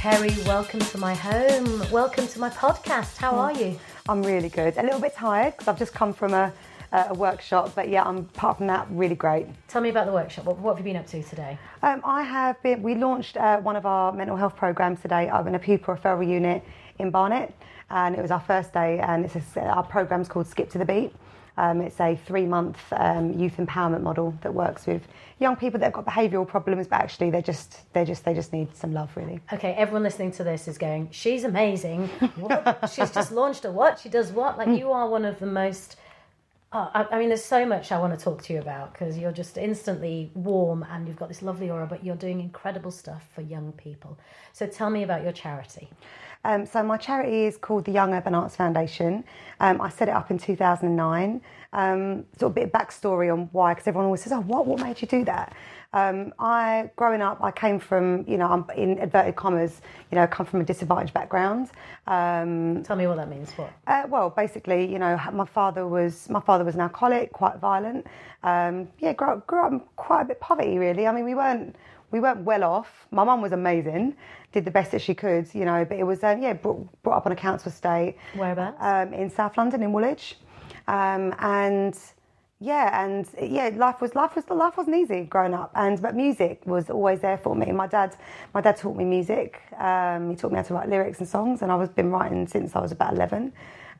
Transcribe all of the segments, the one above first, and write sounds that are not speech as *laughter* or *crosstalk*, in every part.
Kerry, welcome to my home. Welcome to my podcast. How are you? I'm really good. A little bit tired because I've just come from a, a workshop, but yeah, I'm apart from that really great. Tell me about the workshop. What, what have you been up to today? Um, I have been. We launched uh, one of our mental health programs today. I'm in a pupil referral unit in Barnet, and it was our first day. And it's a, our program's called Skip to the Beat. Um, it's a three-month um, youth empowerment model that works with young people that have got behavioural problems, but actually they're just they just they just need some love, really. Okay, everyone listening to this is going, she's amazing. What? She's just launched a what? She does what? Like, you are one of the most. Oh, I, I mean, there's so much I want to talk to you about because you're just instantly warm and you've got this lovely aura, but you're doing incredible stuff for young people. So tell me about your charity. Um, so my charity is called the Young Urban Arts Foundation. Um, I set it up in 2009. Um, sort of a bit of backstory on why, because everyone always says, "Oh, what? What made you do that?" Um, I, growing up, I came from, you know, I'm in inverted commas, you know, come from a disadvantaged background. Um, Tell me what that means. What? uh, well, basically, you know, my father was my father was an alcoholic, quite violent. Um, yeah, grew up, grew up in quite a bit poverty, really. I mean, we weren't we weren't well off. My mum was amazing, did the best that she could, you know. But it was um, yeah, brought, brought up on a council estate. Whereabouts? Um, in South London, in Woolwich, um, and yeah, and yeah, life was life was life wasn't easy growing up, and but music was always there for me. My dad, my dad taught me music. Um, he taught me how to write lyrics and songs, and I was been writing since I was about eleven.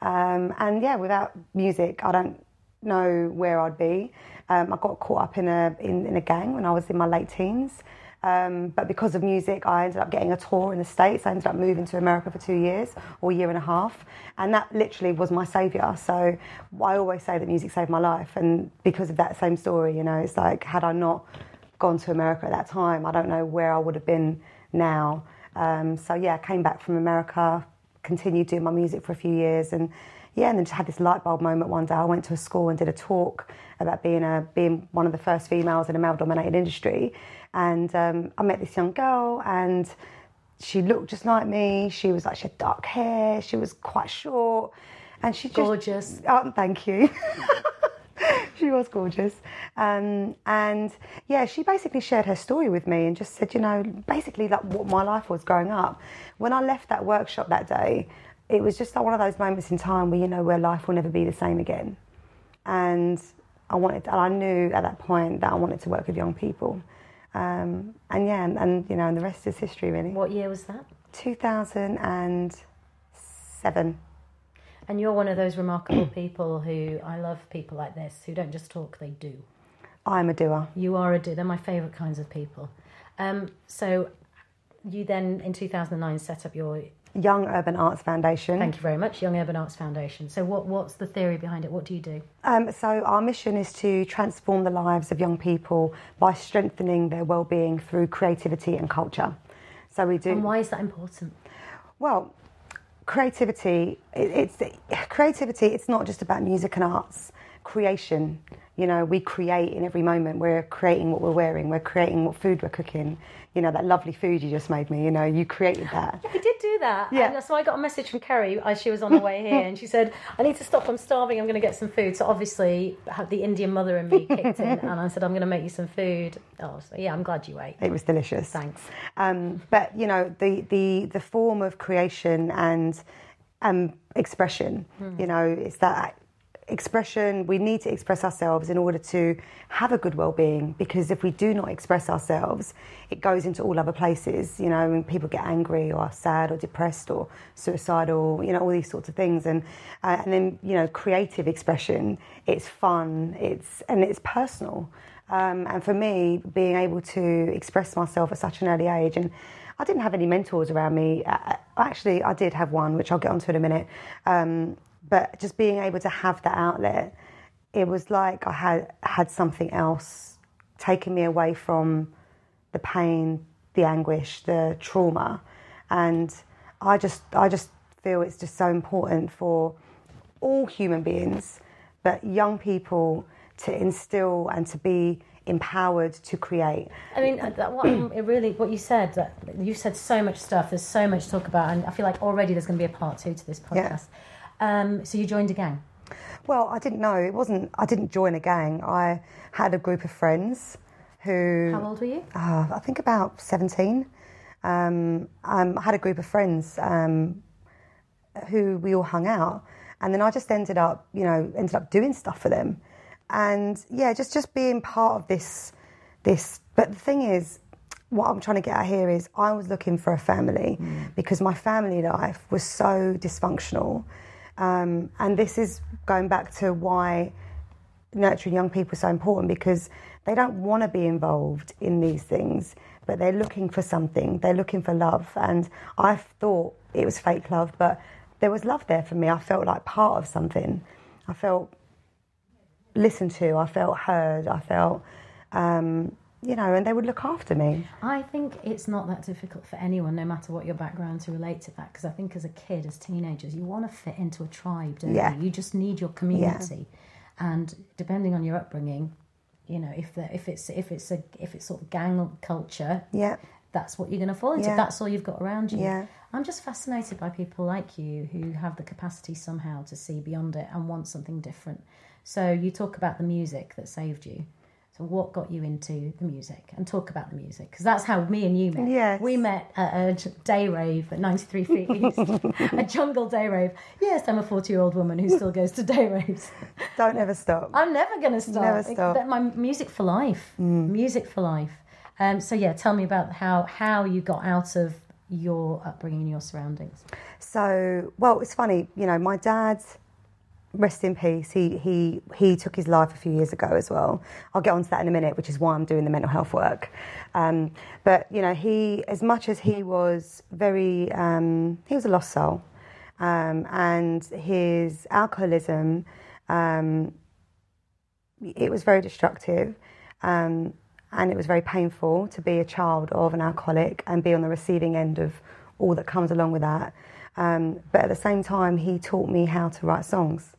Um, and yeah, without music, I don't know where I'd be. Um, I got caught up in a in, in a gang when I was in my late teens. Um, but because of music, I ended up getting a tour in the States. I ended up moving to America for two years or a year and a half. And that literally was my saviour. So I always say that music saved my life. And because of that same story, you know, it's like, had I not gone to America at that time, I don't know where I would have been now. Um, so yeah, I came back from America, continued doing my music for a few years. And yeah, and then just had this light bulb moment one day. I went to a school and did a talk about being a being one of the first females in a male-dominated industry, and um, I met this young girl, and she looked just like me. She was like she had dark hair. She was quite short, and she just Gorgeous. Oh, thank you. *laughs* she was gorgeous. Um, and yeah, she basically shared her story with me and just said, you know, basically like what my life was growing up. When I left that workshop that day, it was just like one of those moments in time where you know where life will never be the same again. And I wanted, and I knew at that point that I wanted to work with young people. Um, and yeah, and, and you know, and the rest is history really. What year was that? 2007. And you're one of those remarkable *clears throat* people who I love people like this who don't just talk, they do. I'm a doer. You are a doer. They're my favourite kinds of people. Um, so you then in 2009 set up your Young Urban Arts Foundation. thank you very much Young Urban Arts Foundation. So what what's the theory behind it? What do you do? Um, so our mission is to transform the lives of young people by strengthening their well-being through creativity and culture. So we do And why is that important? well. Creativity, it, it's creativity. It's not just about music and arts. Creation, you know, we create in every moment. We're creating what we're wearing. We're creating what food we're cooking. You know, that lovely food you just made me. You know, you created that. We did do that. Yeah. And so I got a message from Kerry as she was on the way *laughs* here, and she said, "I need to stop. I'm starving. I'm going to get some food." So obviously, the Indian mother in me *laughs* kicked in, and I said, "I'm going to make you some food." Oh, so yeah, I'm glad you ate. It was delicious. Thanks. Um, but you know, the, the the form of creation and um, expression, you know, it's that expression, we need to express ourselves in order to have a good well-being. Because if we do not express ourselves, it goes into all other places. You know, when people get angry or sad or depressed or suicidal, you know, all these sorts of things. And uh, and then you know, creative expression. It's fun. It's and it's personal. Um, and for me, being able to express myself at such an early age and I didn't have any mentors around me. Uh, actually, I did have one, which I'll get onto in a minute. Um, but just being able to have that outlet, it was like I had had something else taking me away from the pain, the anguish, the trauma, and I just I just feel it's just so important for all human beings, but young people to instill and to be empowered to create. I mean, uh, that, what, it really, what you said, that you said so much stuff. There's so much to talk about, and I feel like already there's going to be a part two to this podcast. Yeah. Um, so you joined a gang. Well, I didn't know. It wasn't. I didn't join a gang. I had a group of friends who. How old were you? Uh, I think about seventeen. Um, um, I had a group of friends um, who we all hung out, and then I just ended up, you know, ended up doing stuff for them and yeah, just just being part of this this. But the thing is, what I'm trying to get at here is I was looking for a family mm. because my family life was so dysfunctional, um, and this is going back to why nurturing young people is so important because they don't want to be involved in these things, but they're looking for something. They're looking for love, and I thought it was fake love, but there was love there for me. I felt like part of something. I felt listened to. I felt heard. I felt, um, you know, and they would look after me. I think it's not that difficult for anyone, no matter what your background, to relate to that. Because I think as a kid, as teenagers, you want to fit into a tribe, don't yeah. you? You just need your community, yeah. and depending on your upbringing, you know, if the, if it's if it's a if it's sort of gang culture, yeah, that's what you're going to fall into. Yeah. That's all you've got around you. Yeah. I'm just fascinated by people like you who have the capacity somehow to see beyond it and want something different. So you talk about the music that saved you. So what got you into the music? And talk about the music because that's how me and you met. Yes. We met at a day rave at 93 Feet *laughs* East, a jungle day rave. Yes, I'm a 40 year old woman who still goes to day raves. *laughs* Don't ever stop. I'm never going to stop. Never stop. my music for life. Mm. Music for life. Um, so yeah, tell me about how how you got out of your upbringing and your surroundings. So well, it's funny. You know, my dad's rest in peace. He he he took his life a few years ago as well. I'll get onto that in a minute, which is why I'm doing the mental health work. Um, but you know, he as much as he was very um, he was a lost soul, um, and his alcoholism um, it was very destructive. Um, and it was very painful to be a child of an alcoholic and be on the receiving end of all that comes along with that. Um, but at the same time, he taught me how to write songs.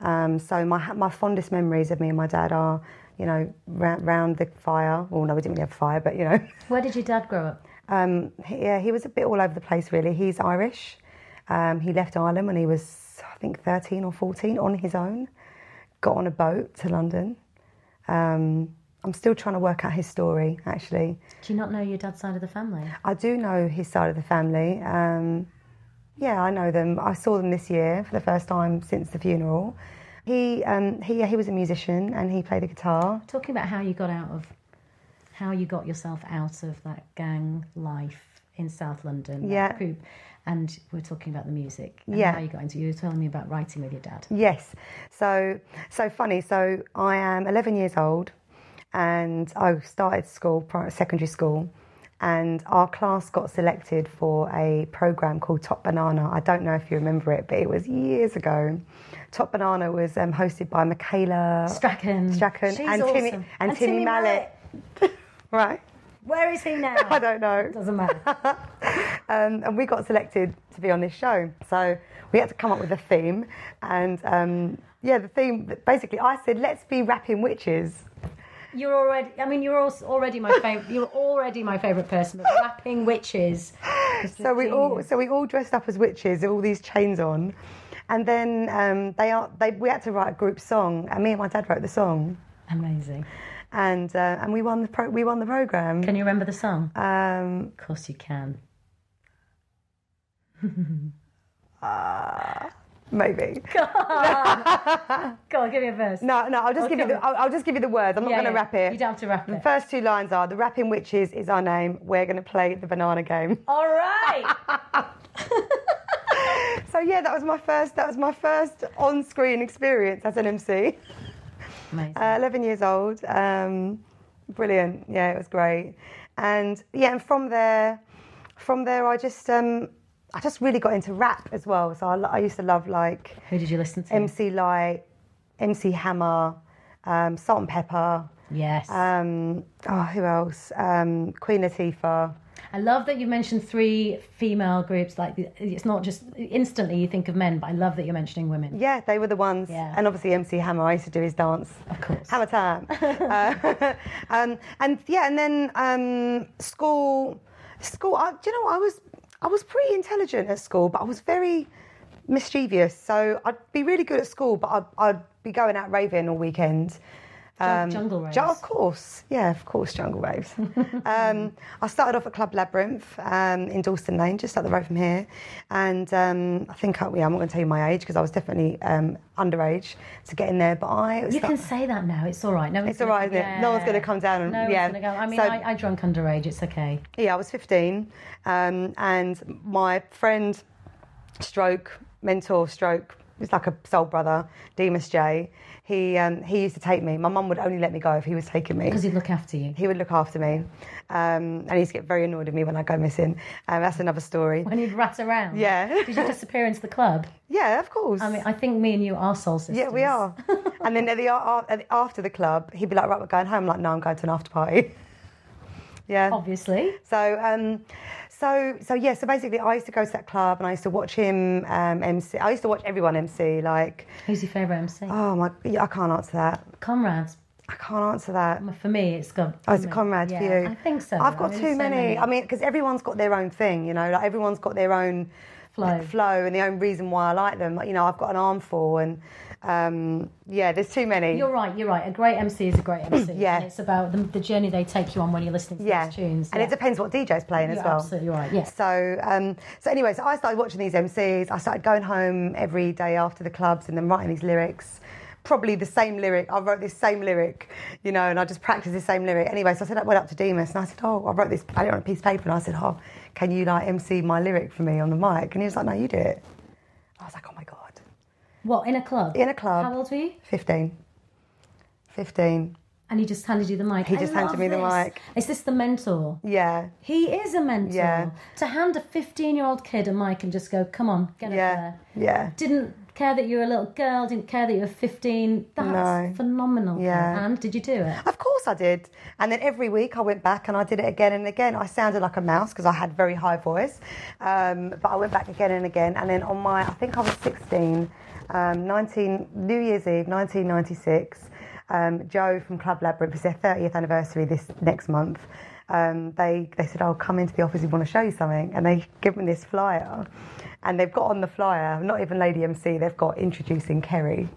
Um, so my my fondest memories of me and my dad are, you know, round, round the fire. Well, no, we didn't really have a fire, but you know. *laughs* Where did your dad grow up? Um, he, yeah, he was a bit all over the place. Really, he's Irish. Um, he left Ireland when he was, I think, thirteen or fourteen on his own. Got on a boat to London. Um, I'm still trying to work out his story, actually. Do you not know your dad's side of the family? I do know his side of the family. Um, yeah, I know them. I saw them this year for the first time since the funeral. He, um, he, he was a musician and he played the guitar. Talking about how you got out of, how you got yourself out of that gang life in South London. Yeah. Group, and we're talking about the music. And yeah. How you got into? You were telling me about writing with your dad. Yes. So, so funny. So I am 11 years old, and I started school, secondary school and our class got selected for a program called Top Banana. I don't know if you remember it, but it was years ago. Top Banana was um, hosted by Michaela Strachan, Strachan She's and awesome. Timmy and, and Timmy, Timmy Mallett. *laughs* right. Where is he now? *laughs* I don't know. Doesn't matter. *laughs* um, and we got selected to be on this show, so we had to come up with a theme. And um, yeah, the theme basically, I said, "Let's be rapping witches." You're already. I mean, you're also already my favorite. *laughs* You're already my favorite person. But rapping witches. So we all. So we all dressed up as witches, all these chains on, and then um, they are. They we had to write a group song, and me and my dad wrote the song. Amazing. And uh, and we won the pro- we won the program. Can you remember the song? Um, of course you can. uh, *laughs* maybe. *laughs* Go on, give me a verse. No, no, I'll just give you the. I'll, I'll just give you the words. I'm not Yeah, going to yeah. rap it. You don't have to rap The it. first two lines are: "The rapping witches is our name. We're going to play the banana game." *laughs* All right. *laughs* So yeah, that was my first. That was my first on-screen experience as an MC. Amazing. Uh, 11 years old. Um, brilliant. Yeah, it was great. And yeah, and from there, from there, I just, um, I just really got into rap as well. So I, I used to love like Who did you listen to? MC Lyte, MC Hammer, um, Salt-N-Pepa. yes. Um, oh, who else? Um, Queen Latifah. I love that you mentioned three female groups. Like it's not just instantly you think of men, but I love that you're mentioning women. Yeah, they were the ones. Yeah. And obviously MC Hammer, I used to do his dance. Of course. Hammer time. *laughs* uh, *laughs* um, and yeah, and then um, school, school. I, do you know what? I was I was pretty intelligent at school, but I was very mischievous. So I'd be really good at school, but I'd, I'd be going out raving all weekend. Jung- jungle raves. Of course, yeah, of course, jungle raves. *laughs* um, I started off at Club Labyrinth um, in Dalston Lane, just up the road from here. And um, I think, I, yeah, I'm not going to tell you my age because I was definitely um, underage to get in there. But I. You can say that now. It's all right. No, one's It's all right, isn't it? No one's gonna come down and- no yeah. One's gonna go. I mean, So- I, I drunk underage. It's okay. Yeah, I was 15, um, and my friend, stroke mentor, stroke, he's like a soul brother, Demas J. He um, he used to take me. My mum would only let me go if he was taking me. Because he'd look after you. He would look after me, um, and he used to get very annoyed at me when I go missing. Um, that's another story. When he'd rat around. Yeah. Did you disappear into the club? Yeah, of course. I mean, I think me and you are soul sisters. yeah, we are. and then at the, at the- after the club, he'd be like, "Right, we're going home." I'm like, no, I'm going to an after party. *laughs* yeah. Obviously. So, um, so, so yeah. So basically, I used to go to that club and I used to watch him um, MC. I used to watch everyone MC. Like, Who's your favourite MC? oh my, yeah, I can't answer that. Conrad's. I can't answer that. For me, it's got. Oh, it's a Conrad yeah, for you. I think so. I've got I mean, too so many. I mean, because everyone's got their own thing, you know. Like everyone's got their own Flow. flow and the own reason why I like them. Like, you know, I've got an armful, and um, yeah, there's too many. You're right. You're right. A great MC is a great MC. *clears throat* Yeah. It's about the, the journey they take you on when you're listening to yeah, those tunes. and yeah. it depends what DJ's playing as You're well. absolutely right. Yes. So, um, so anyway, so I started watching these MCs. I started going home every day after the clubs and then writing these lyrics. Probably the same lyric. I wrote this same lyric, you know, and I just practiced the same lyric. Anyway, so I said I went up to Demas and I said, "Oh, I wrote this. I it on a piece of paper." And I said, "Oh, can you like MC my lyric for me on the mic?" And he was like, "No, you do it." I was like, "Oh my god." What in a club? In a club. How old were you? 15. 15. And he just handed you the mic. He I just handed me the mic. Is this the mentor? Yeah. He is a mentor. Yeah. To hand a 15 year old kid a mic and just go, come on, get up Yeah. there. Yeah. Didn't care that you were a little girl, didn't care that you were 15. That's No. phenomenal. Yeah. And did you do it? Of course I did. And then every week I went back and I did it again and again. I sounded like a mouse because I had very high voice. Um, but I went back again and again. And then on my, I think I was 16, um, 19, New Year's Eve, 1996, um, Joe from Club Labyrinth, it's their 30th anniversary this next month. Um, they, they said, I'll oh, come into the office, we want to show you something. And they give me this flyer. And they've got on the flyer, not even Lady MC, they've got introducing Kerry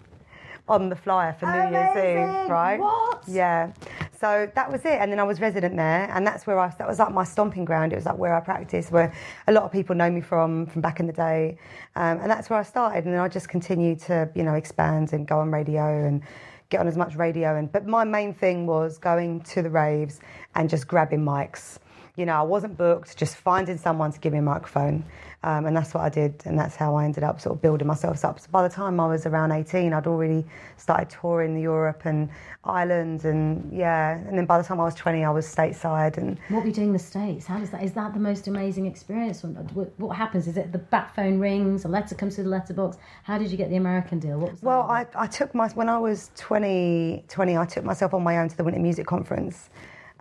on the flyer for New Year's Eve, right? What? Yeah. So that was it, and then I was resident there, and that's where I that was like my stomping ground. It was like where I practiced, where a lot of people know me from from back in the day, um, and that's where I started. And then I just continued to you know expand and go on radio and get on as much radio. And but my main thing was going to the raves and just grabbing mics. You know, I wasn't booked, just finding someone to give me a microphone. Um, and that's what I did, and that's how I ended up sort of building myself up. So by the time I was around 18, I'd already started touring Europe and Ireland, and yeah. And then by the time I was 20, I was stateside, and What were you doing in the States? How does that, is that the most amazing experience? What, what happens? Is it the back phone rings, a letter comes through the letterbox? How did you get the American deal? What was well, like? I, I took my when I was 20, 20, I took myself on my own to the Winter Music Conference.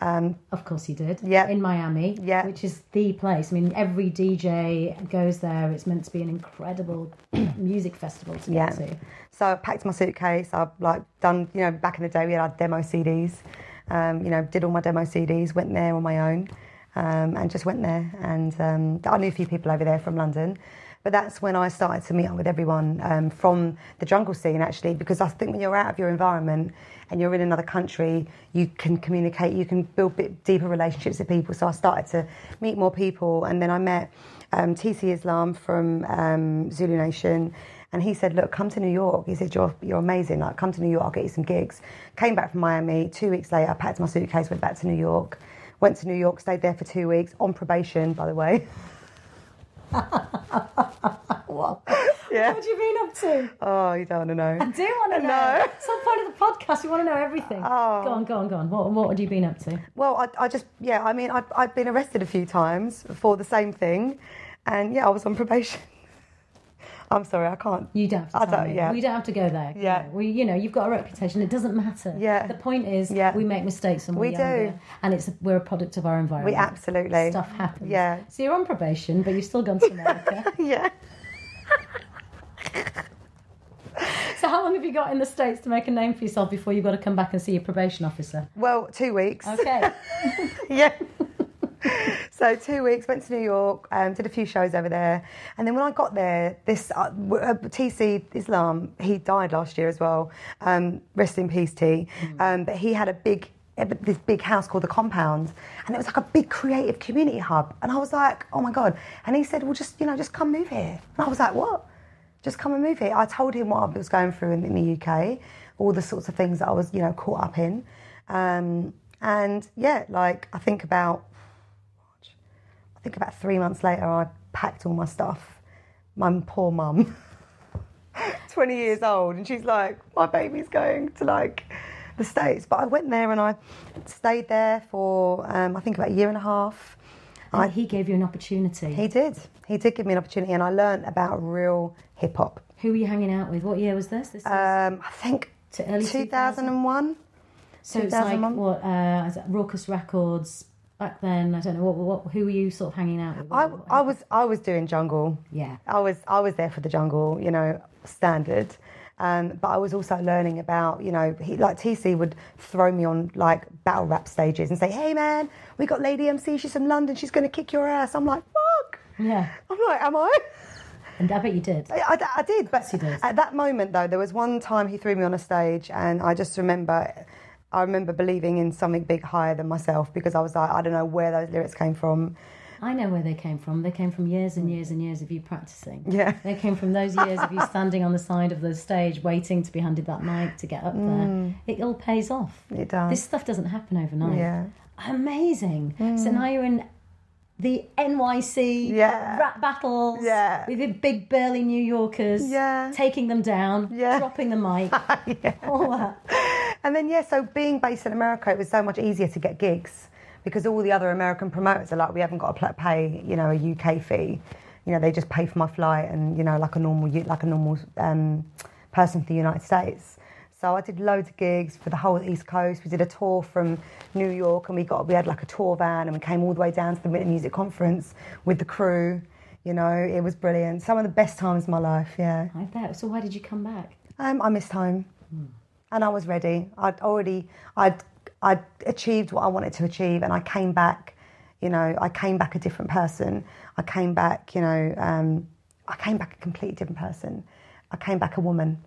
Of course he did. Yeah. In Miami. Yeah. Which is the place. I mean, every DJ goes there. It's meant to be an incredible *clears throat* music festival to Yeah. to. So I packed my suitcase. I've like done, you know, back in the day we had our demo CDs. Um, you know, did all my demo CDs, went there on my own, um, and just went there. And um, I knew a few people over there from London. But that's when I started to meet up with everyone um, from the jungle scene, actually, because I think when you're out of your environment and you're in another country, you can communicate, you can build bit deeper relationships with people. So I started to meet more people, and then I met um, TC Islam from um, Zulu Nation, And he said, "Look, come to New York." He said, "You're you're amazing. Like, come to New York. I'll get you some gigs." Came back from Miami. Two weeks later, I packed my suitcase, went back to New York. Went to New York, stayed there for two weeks on probation, by the way. *laughs* *laughs* What? Yeah. What have you been up to? Oh, you don't want to know. I do want to know. No. It's not part of the podcast. We want to know everything. Oh. Go on, go on, go on. What, what have you been up to? Well, I, I just, yeah, I mean, I'd, I'd been arrested a few times for the same thing. And yeah, I was on probation. I'm sorry, I can't. You don't have to I don't- me. yeah. We don't have to go there. Yeah. We, you know, you've got a reputation. It doesn't matter. Yeah. The point is, Yeah. we make mistakes and We do. younger, and it's we're a product of our environment. We absolutely. Stuff happens. Yeah. So you're on probation, but you've still gone to America. *laughs* Yeah. so how long have you got in the states to make a name for yourself before you've got to come back and see your probation officer? Well, two weeks. Okay. *laughs* yeah. *laughs* so two weeks, went to New York, um, did a few shows over there, and then when I got there, this uh, uh, TC Islam, he died last year as well. Um, rest in peace, T. Um, but he had a big. uh, This big house called the Compound, and it was like a big creative community hub. And I was like, "Oh my god!" And he said, "Well, just you know, just come move here." And I was like, "What?" Just come and move here. I told him what I was going through in, in the UK, all the sorts of things that I was, you know, caught up in. Um, and yeah, like I think about I think about three months later, I packed all my stuff. My poor mum, *laughs* 20 years old, and she's like, my baby's going to like the States. But I went there and I stayed there for, um, I think, about a year and a half. And he gave you an opportunity. He did. He did give me an opportunity, and I learned about real hip hop. Who were you hanging out with? What year was this? This is Um, I think To early 2001. so it's like what? Uh, Rawkus Records back then. I don't know what. What? Who were you sort of hanging out with? I, I was I was doing jungle. Yeah. I was I was there for the jungle, you know, standard. Um, but I was also learning about, you know, he, like TC would throw me on like battle rap stages and say, "Hey man, we got Lady MC. She's from London. She's going to kick your ass." I'm like, "Fuck." Yeah. I'm like, "Am I?" And I bet you did. I, I- I did, but at that moment though, there was one time he threw me on a stage, and I just remember, I remember believing in something big higher than myself because I was like, I don't know where those lyrics came from. I know where they came from. They came from years and years and years of you practicing. Yeah. They came from those years of you standing on the side of the stage waiting to be handed that mic to get up there. It all pays off. Mm. It does. This stuff doesn't happen overnight. Yeah. Amazing. So now you're in the NYC Yeah. rap battles Yeah. with the big burly New Yorkers, Yeah. taking them down, Yeah. dropping the mic, *laughs* all that. And then yeah, so being based in America, it was so much easier to get gigs because all the other American promoters are like, we haven't got to pay, you know, a UK fee. You know, they just pay for my flight and you know, like a normal, like a normal um, person for the United States. So I did loads of gigs for the whole East Coast. We did a tour from New York, and we got we had like a tour van, and we came all the way down to the Winter Music Conference with the crew. You know, it was brilliant. Some of the best times of my life. Yeah. I bet. So why did you come back? Um, I missed home, and I was ready. I'd already, I'd, I'd achieved what I wanted to achieve, and I came back. You know, I came back a different person. I came back, you know, um, I came back a completely different person. I came back a woman,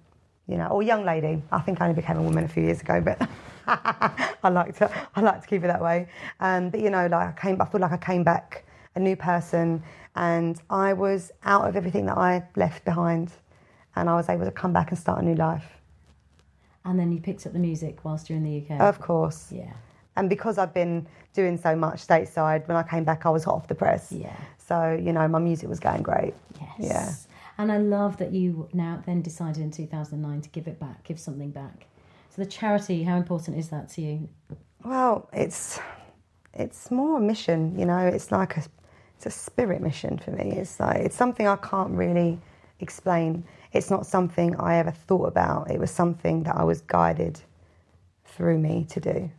you know, or young lady. I think I only became a woman a few years ago, but *laughs* I like to, I like to keep it that way. Um, but you know, like I came, I feel like I came back a new person, and I was out of everything that I left behind and I was able to come back and start a new life. And then you picked up the music whilst you're in the UK. Of course. yeah. And because I've been doing so much stateside, when I came back, I was hot off the press. Yeah. So, you know, my music was going great. Yes. Yeah. And I love that you now then decided in 2009 to give it back, give something back. So the charity, how important is that to you? Well, it's it's more a mission, you know. It's like a it's a spirit mission for me. It's like it's something I can't really explain. It's not something I ever thought about. It was something that I was guided through me to do.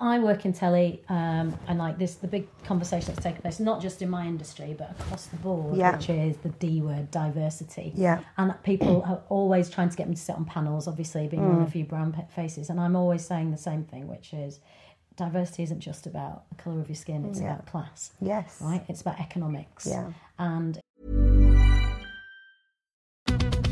I work in telly, um, and like this, the big conversation that's taken place, not just in my industry, but across the board, Yeah. which is the D word, diversity. Yeah. And people are always trying to get me to sit on panels, obviously, being one Mm. of a few brown faces. And I'm always saying the same thing, which is diversity isn't just about the colour of your skin, it's Yeah. about class, Yes. right? It's about economics. Yeah. And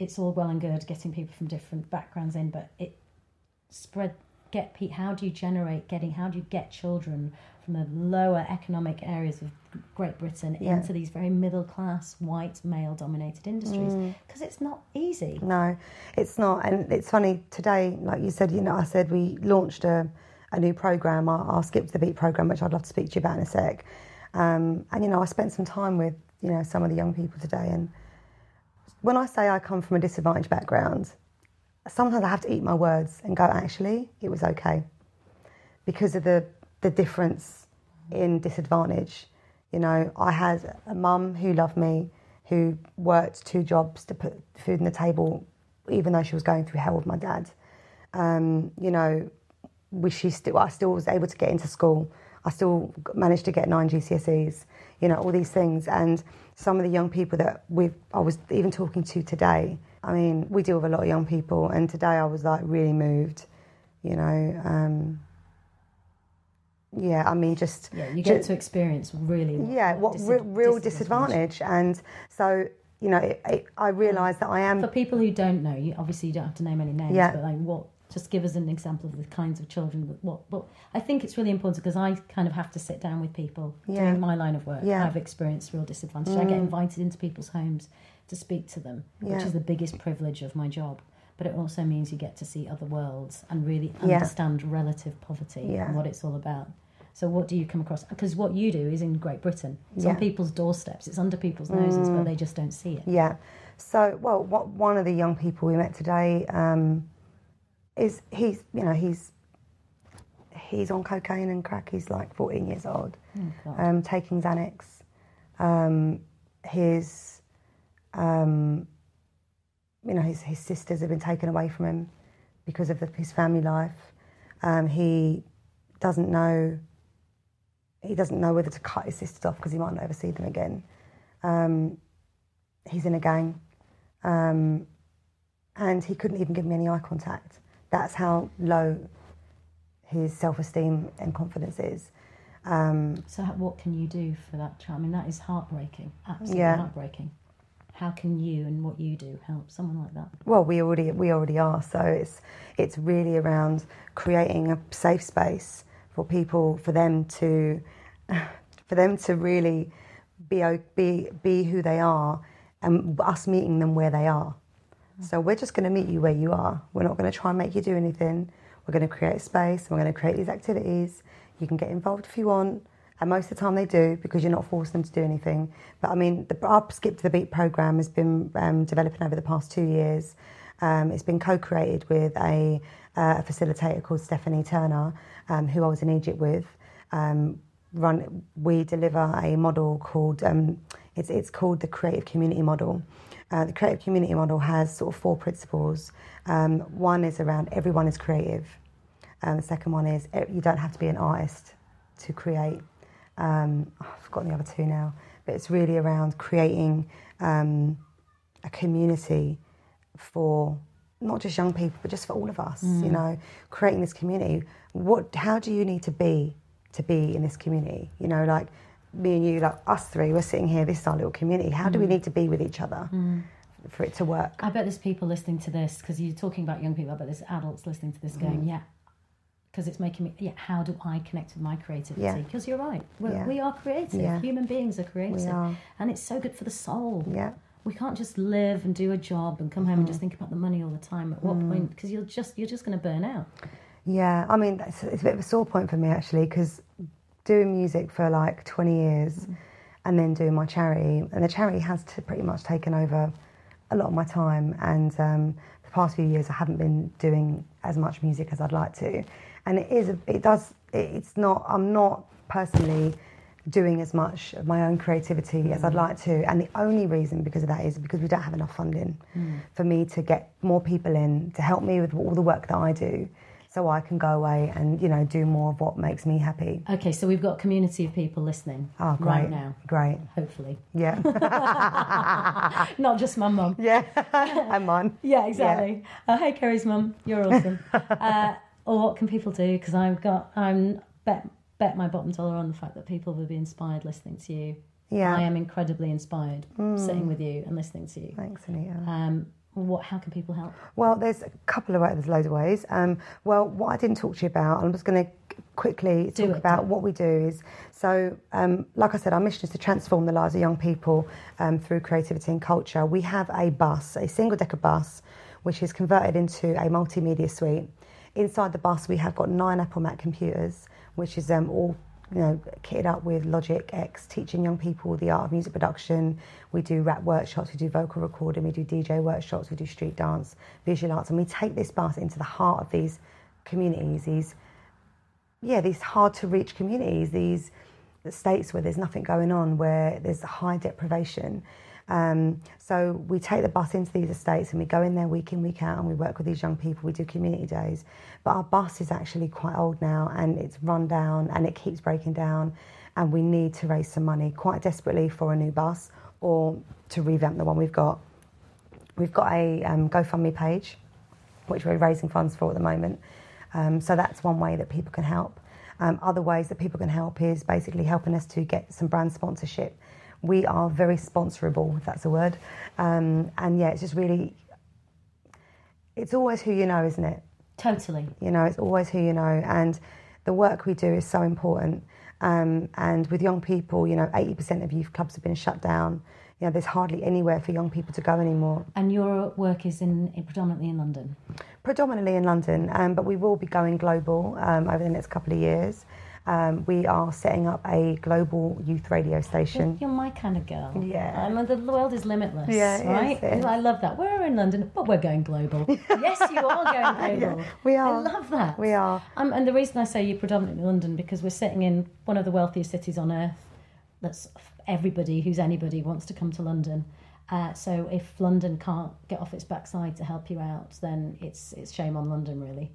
It's all well and good getting people from different backgrounds in, but it spread get pe- how do you generate getting how do you get children from the lower economic areas of Great Britain Yeah. into these very middle class white male dominated industries because it's not easy. No, it's not. And it's funny today, like you said, you know, I said we launched a, a new program, our, our Skip to the Beat program, which I'd love to speak to you about in a sec. Um, and, you know, I spent some time with, you know, some of the young people today. And when I say I come from a disadvantaged background, sometimes I have to eat my words and go, actually, it was okay. Because of the, the difference in disadvantage. You know, I had a mum who loved me, who worked two jobs to put food on the table, even though she was going through hell with my dad. Um, you know, we, she still, I still was able to get into school. I still managed to get nine GCSEs. You know, all these things. And some of the young people that we, I was even talking to today. I mean, we deal with a lot of young people, and today I was like really moved. You know, um, yeah. I mean, just Yeah, you get to experience really yeah, what re- disad- real disadvantage. And so, you know, it, it, I realised that I am For people who don't know, you obviously you don't have to name any names, Yeah. but like what? Just give us an example of the kinds of children that what. But I think it's really important because I kind of have to sit down with people Yeah. doing my line of work. Yeah. Mm. I've experienced real disadvantage. I get invited into people's homes to speak to them, which is the biggest privilege of my job. But it also means you get to see other worlds and really Yeah. understand relative poverty Yeah. and what it's all about. So what do you come across? Because what you do is in Great Britain. It's on people's doorsteps. It's under people's noses, but they just don't see it. Yeah. So, well, what, one of the young people we met today um, is he's, you know, he's he's on cocaine and crack. He's like 14 years old, God. um, taking Xanax. Um, his, um, you know, his his sisters have been taken away from him because of the, his family life. Um, he doesn't know. He doesn't know whether to cut his sisters off because he might not ever see them again. Um, he's in a gang, um, and he couldn't even give me any eye contact. That's how low his self-esteem and confidence is. Um, So, what can you do for that child? I mean, that is heartbreaking, absolutely Yeah. heartbreaking. How can you and what you do help someone like that? well, we already we already are. So it's it's really around creating a safe space for people for them to *laughs* for them to really be be be who they are, and us meeting them where they are. So we're just going to meet you where you are. We're not going to try and make you do anything. We're going to create space. We're going to create these activities. You can get involved if you want, and most of the time they do because you're not forcing them to do anything. But I mean, the, our Skip to the Beat program has been um, developing over the past two years. Um, it's been co-created with a, uh, a facilitator called Stephanie Turner, um, who I was in Egypt with. Um, run, we deliver a model called um, it's it's called the Creative Community Model. Uh, the Creative Community Model has sort of four principles. Um, one is around everyone is creative. Um, the second one is eh, you don't have to be an artist to create. Um, I've forgotten the other two now, but it's really around creating um, a community for not just young people, but just for all of us. You know, creating this community. What? How do you need to be to be in this community? You know, like me and you, like us three, we're sitting here. This is our little community. How do we need to be with each other for it to work? I bet there's people listening to this because you're talking about young people. I bet there's adults listening to this Mm. going, yeah, because it's making me, yeah, how do I connect with my creativity? Yeah. Because you're right. We're, Yeah. We are creative. Yeah. Human beings are creative. are. And it's so good for the soul. Yeah. We can't just live and do a job and come home and Mm. just think about the money all the time. At what point? Because you're just you're just going to burn out. Yeah, I mean, it's, it's a bit of a sore point for me actually, because doing music for like 20 years mm-hmm. and then doing my charity, and the charity has t- pretty much taken over a lot of my time. And um, the past few years, I haven't been doing as much music as I'd like to. And it is, it does, it's not, I'm not personally doing as much of my own creativity as I'd mm-hmm. like to. And the only reason because of that is because we don't have enough funding mm. for me to get more people in to help me with all the work that I do. So I can go away and you know do more of what makes me happy. Okay, so we've got a community of people listening Oh, great! right now, great. hopefully. Yeah, *laughs* Not just my mum. yeah, *laughs* and mine. *laughs* Yeah, exactly. Uh, hey, Kerry's mum, you're awesome. uh, or what can people do? Because I've got, I'm bet bet my bottom dollar on the fact that people will be inspired listening to you. Yeah. I am incredibly inspired sitting with you and listening to you. Thanks, Anita. Um, what? How can people help? Well, there's a couple of ways. There's loads of ways. Um, well, what I didn't talk to you about, I'm just going to quickly Do talk it, about what we do. Is so, um, like I said, our mission is to transform the lives of young people um, through creativity and culture. We have a bus, a single-decker bus, which is converted into a multimedia suite. Inside the bus, we have got nine Apple Mac computers, which is um, all you know, kitted up with Logic X, teaching young people the art of music production. We do rap workshops, we do vocal recording, we do DJ workshops, we do street dance, visual arts, and we take this bus into the heart of these communities, these yeah, these hard to reach communities, these states where there's nothing going on, where there's high deprivation. Um, so we take the bus into these estates and we go in there week in, week out, and we work with these young people. We do community days. But our bus is actually quite old now and it's run down and it keeps breaking down. And we need to raise some money quite desperately for a new bus or to revamp the one we've got. We've got a um, GoFundMe page, which we're raising funds for at the moment. Um, so that's one way that people can help. Um, other ways that people can help is basically helping us to get some brand sponsorship. We are very sponsorable, if that's a word. Um, and yeah, it's just really, it's always who you know, isn't it? Totally. You know, it's always who you know. And the work we do is so important. Um, and with young people, you know, 80% of youth clubs have been shut down. You know, there's hardly anywhere for young people to go anymore. And your work is in, in predominantly in London. predominantly in London, um, but we will be going global um, over the next couple of years. Um, we are setting up a global youth radio station. You're my kind of girl. Yeah. I mean, the world is limitless. Yeah, is, right. is. I love that. We're in London, but we're going global. *laughs* yes, you are going *laughs* global. we are. I love that. We are. Um, and the reason I say you're predominantly London because we're sitting in one of the wealthiest cities on earth. That's everybody who's anybody wants to come to London. Uh, so if London can't get off its backside to help you out, then it's it's shame on London, really.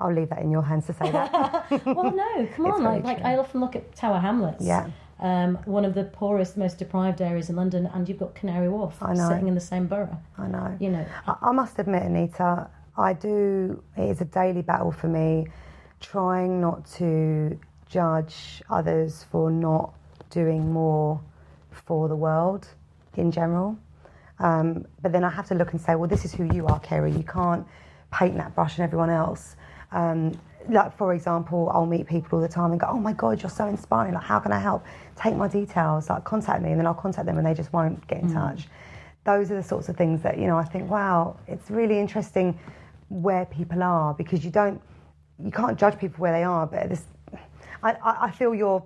I'll leave that in your hands to say that. *laughs* well, no, *laughs* come on. Like, like. I often look at Tower Hamlets. Yeah. Um, one of the poorest, most deprived areas in London, and you've got Canary Wharf sitting in the same borough. I know. You know, I, I must admit, Anita, I do. It is a daily battle for me, trying not to judge others for not doing more for the world in general. Um, but then I have to look and say, well, this is who you are, Kerry. You can't paint that brush on everyone else. Um, like, for example, I'll meet people all the time and go, oh my God, you're so inspiring. Like, how can I help? Take my details, like, contact me. And then I'll contact them and they just won't get in touch. Those are the sorts of things that, you know, I think, wow, it's really interesting where people are because you don't, you can't judge people where they are. But this, I, I, feel your,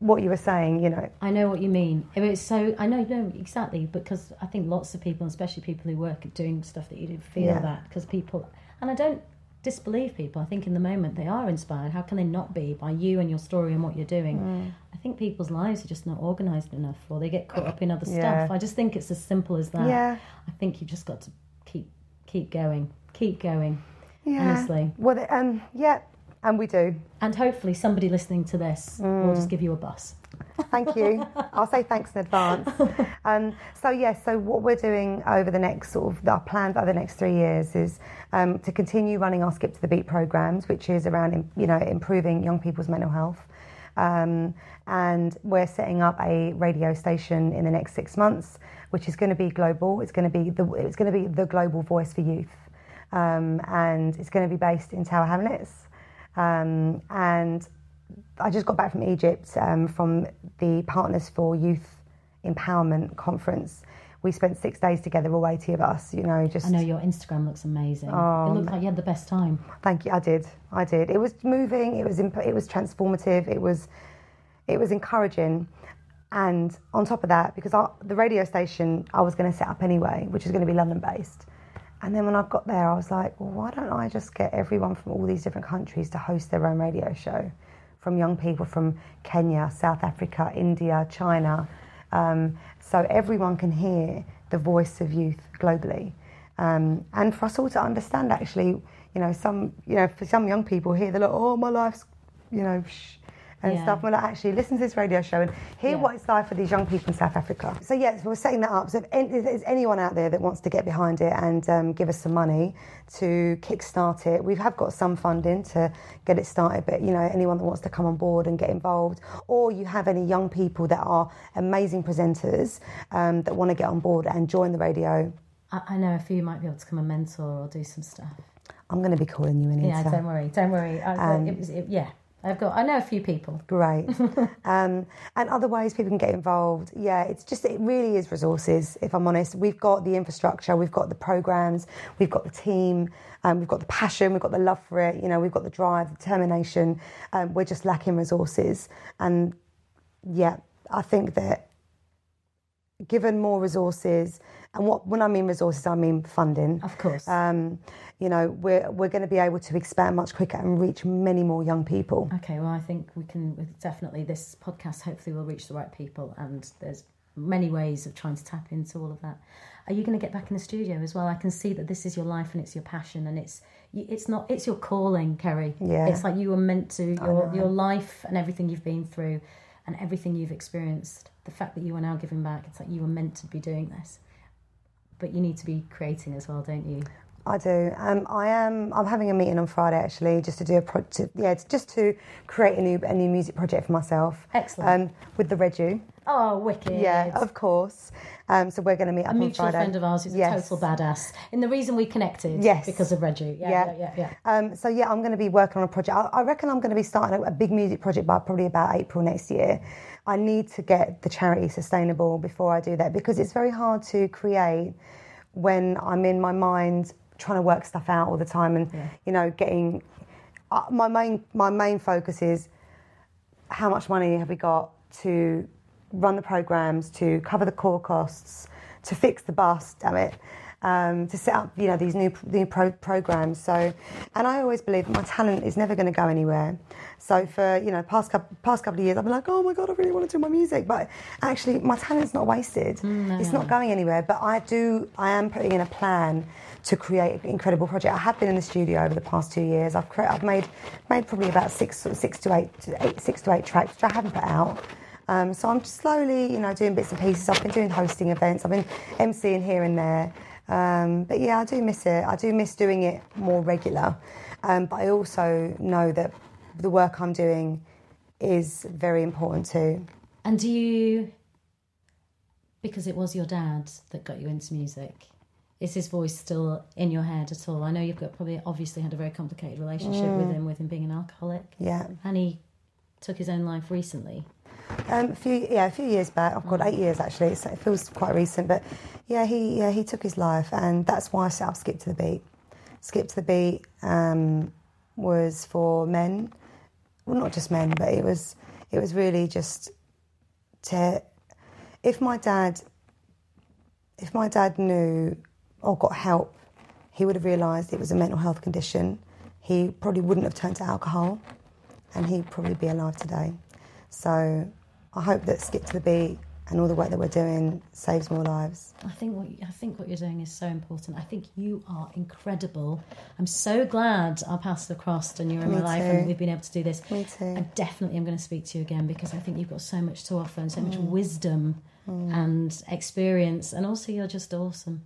what you were saying, you know, I know what you mean. It was so I know, no, exactly because I think lots of people, especially people who work at doing stuff that you do, feel Yeah. that because people, and I don't disbelieve people. I think in the moment they are inspired. How can they not be by you and your story and what you're doing? Mm. I think people's lives are just not organised enough, or they get caught up in other Yeah. stuff. I just think it's as simple as that. Yeah. I think you've just got to keep keep going, keep going. yeah. Honestly. Well, um, yeah, and we do. And hopefully somebody listening to this Mm. will just give you a bus. Thank you. *laughs* I'll say thanks in advance. Um, so yes, so what we're doing over the next sort of our plan for the next three years is um, to continue running our Skip to the Beat programs, which is around you know improving young people's mental health. Um, and we're setting up a radio station in the next six months, which is going to be global. It's going to be the it's going to be the global voice for youth, um, and it's going to be based in Tower Hamlets. Um, and I just got back from Egypt um, from the Partners for Youth Empowerment conference. We spent six days together, all 80 of us, you know, just. I know your Instagram looks amazing. Oh, it looks like you had the best time. Thank you. I did. I did. It was moving. It was imp- it was transformative. It was it was encouraging. And on top of that, because I, the radio station I was going to set up anyway, which is going to be London based. And then when I got there, I was like, well, why don't I just get everyone from all these different countries to host their own radio show? From young people from Kenya, South Africa, India, China. Um, so everyone can hear the voice of youth globally. um, and for us all to understand actually, you know, some, you know, for some young people here, they're like, oh, my life's, you know, shh, and Yeah. stuff. We're like, actually, listen to this radio show and hear Yeah. what it's like for these young people in South Africa. So, yes, we're setting that up. So, if, any, if there's anyone out there that wants to get behind it and um, give us some money to kickstart it, we have got some funding to get it started. But, you know, anyone that wants to come on board and get involved, or you have any young people that are amazing presenters um, that want to get on board and join the radio, I, I know a few might be able to come and mentor or do some stuff. I'm going to be calling you, Anita. Yeah, don't worry, don't worry. Um, it was, it, yeah, I've got. I know a few people. Great. *laughs* um, and other ways people can get involved. Yeah, it's just, it really is resources, if I'm honest. We've got the infrastructure, we've got the programs, we've got the team, um, we've got the passion, we've got the love for it, you know, we've got the drive, the determination. Um, we're just lacking resources. And yeah, I think that given more resources, and what when I mean resources, I mean funding. Of course. Um, you know, we're we're going to be able to expand much quicker and reach many more young people. Okay, well, I think we can definitely this podcast hopefully will reach the right people, and there's many ways of trying to tap into all of that. Are you going to get back in the studio as well? I can see that this is your life and it's your passion, and it's it's not it's your calling, Kerry. Yeah. it's like you were meant to your your life and everything you've been through, and everything you've experienced. The fact that you are now giving back, it's like you were meant to be doing this. But you need to be creating as well, don't you? I do. Um, I am. I'm having a meeting on Friday actually, just to do a project. Yeah, it's just to create a new a new music project for myself. Excellent. Um, with the Redu. Oh, wicked! Yeah, of course. Um, so we're going to meet up a on mutual friend of ours who's Yes. a total badass. And the reason we connected, Yes. because of Reggie. Yeah, yeah, yeah, yeah. Um, so yeah, I'm going to be working on a project. I, I reckon I'm going to be starting a, a big music project by probably about April next year. I need to get the charity sustainable before I do that because it's very hard to create when I'm in my mind trying to work stuff out all the time and you know getting. Uh, my main my main focus is how much money have we got to run the programs, to cover the core costs, to fix the bus, damn it, um, to set up you know these new new pro- programs. So, and I always believe my talent is never going to go anywhere. So for you know past couple past couple of years, I've been like, oh my god, I really want to do my music, but actually my talent's not wasted. it's not going anywhere. But I do, I am putting in a plan to create an incredible project. I have been in the studio over the past two years. I've cre- I've made made probably about six six to eight, to eight six to eight tracks, which I haven't put out. Um, so I'm just slowly, you know, doing bits and pieces. I've been doing hosting events. I've been emceeing here and there. Um, but yeah, I do miss it. I do miss doing it more regular. Um, but I also know that the work I'm doing is very important too. And do you, because it was your dad that got you into music, is his voice still in your head at all? I know you've got probably obviously had a very complicated relationship with him, with him being an alcoholic. Yeah. And he took his own life recently. Um, a few, yeah, a few years back. I've got eight years actually. It's, it feels quite recent, but yeah, he yeah he took his life, and that's why I set up Skip to the Beat. Skip to the Beat um, was for men, well, not just men, but it was it was really just to if my dad if my dad knew or got help, he would have realised it was a mental health condition. He probably wouldn't have turned to alcohol, and he'd probably be alive today. So I hope that Skip to the Beat and all the work that we're doing saves more lives. I think what I think what you're doing is so important. I think you are incredible. I'm so glad our paths have crossed and you're in Me my life and we've been able to do this. Me too. I definitely am going to speak to you again because I think you've got so much to offer and so Mm. much wisdom and experience, and also you're just awesome.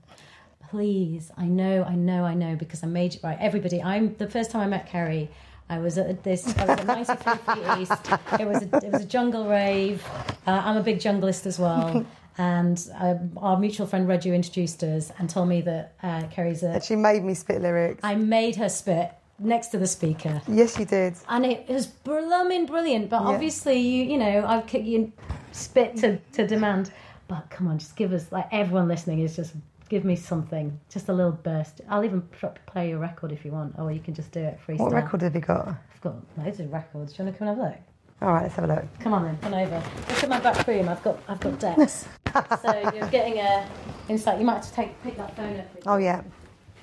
Please, I know, I know, I know because I made you right. Everybody, I'm the first time I met Kerry. I was at this. I was at 93 Feet East. It was a, it was a jungle rave. Uh, I'm a big junglist as well. *laughs* And uh, our mutual friend Reggie introduced us and told me that uh, Kerry's a. She made me spit lyrics. I made her spit next to the speaker, yes, you did. and it was blooming brilliant. But Yeah. obviously, you you know, I've kicked you spit to to demand. But come on, just give us like everyone listening is just give me something, just a little burst. I'll even play your record if you want, or you can just do it freestyle. What record have you got? I've got loads of records. Do you want to come and have a look? All right, let's have a look. Come on then, come over. Look at my back room. I've got I've got decks. *laughs* so you're getting a insight. You might have to take pick that phone up. Oh yeah.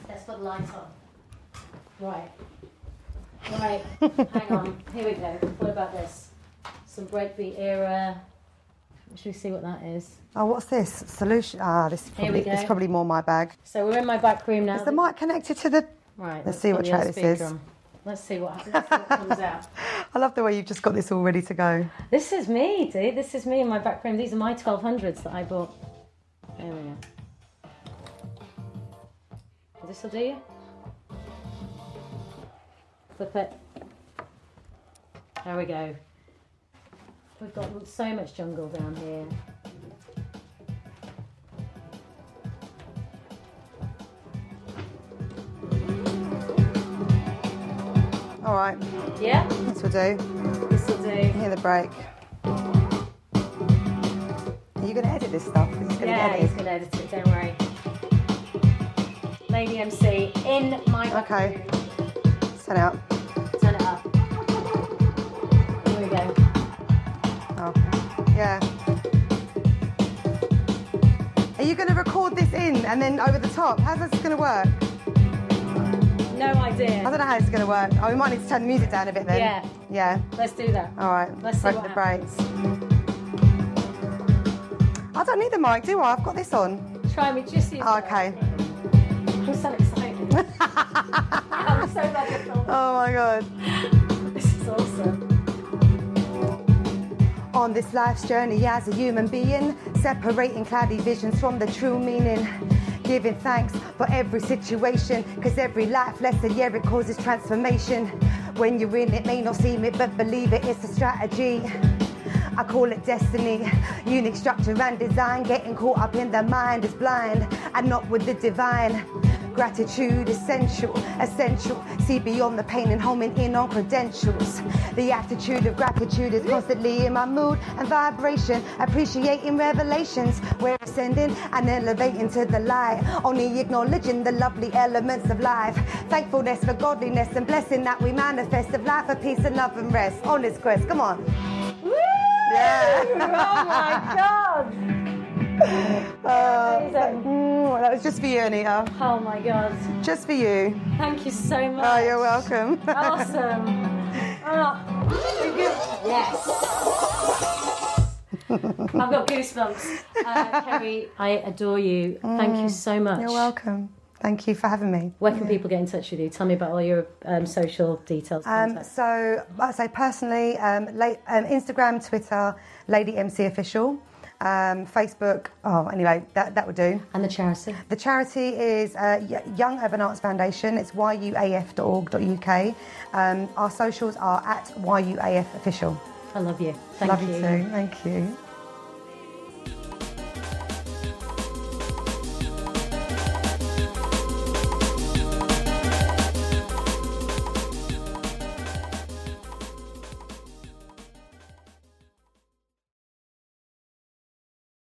Let's put the lights on. Right. Right. Hang on. Here we go. What about this? Some breakbeat era. Should we see what that is? Oh, what's this? Solution. Ah, this is Here probably, we this is go. probably more my bag. So we're in my back room now. Is the mic connected to the. Right. Let's see what track this is. on. Let's see what. Let's see what comes out. *laughs* I love the way you've just got this all ready to go. This is me, dude. This is me in my back room. These are my 1200s that I bought. There we go. This will do you. Flip it. There we go. We've got so much jungle down here. All right, Yeah, this will do. this will do. Hear the break. Are you going to edit this stuff? Is this going to Yeah, he's gonna edit it. Don't worry. Lady MC in my Okay. Send out. Yeah. Are you going to record this in and then over the top? How's this going to work? No idea. I don't know how this is going to work. Oh, we might need to turn the music down a bit then. Yeah. Yeah. Let's do that. All right. Let's see break what the happens. I don't need the mic, do I? I've got this on. Try me just use Oh, okay. I'm so excited. *laughs* I'm so glad you're. Oh my god. This is awesome. On this life's journey as a human being, separating cloudy visions from the true meaning. Giving thanks for every situation, cause every life lesson, yeah, it causes transformation. When you're in it, may not seem it, but believe it, it's a strategy. I call it destiny, unique structure and design. Getting caught up in the mind is blind, and not with the divine. Gratitude essential, essential. See beyond the pain and homing in on credentials. The attitude of gratitude is constantly in my mood and vibration. Appreciating revelations, we're ascending and elevating to the light. Only acknowledging the lovely elements of life. Thankfulness for godliness and blessing that we manifest of life for peace and love and rest. On this quest, come on. Yeah. *laughs* Oh my god! *laughs* Uh, Amazing. Mm, that was just for you, Anita. Oh my god. Just for you. Thank you so much. Oh, you're welcome. *laughs* Awesome. Oh, yes. I've got goosebumps. Uh, Kerry, I adore you. Thank you so much. Mm. You're welcome. Thank you for having me. Where can people get in touch with you? Tell me about all your um, social details. Um, so, I say personally, um, la- um, Instagram, Twitter, Lady MC Official, um, Facebook. Oh, anyway, that, that would do. and the charity. The charity is uh, Young Urban Arts Foundation. It's yuaf.org.uk. Um, our socials are at yuaf official. I love you. Thank Love you. you too. Thank you.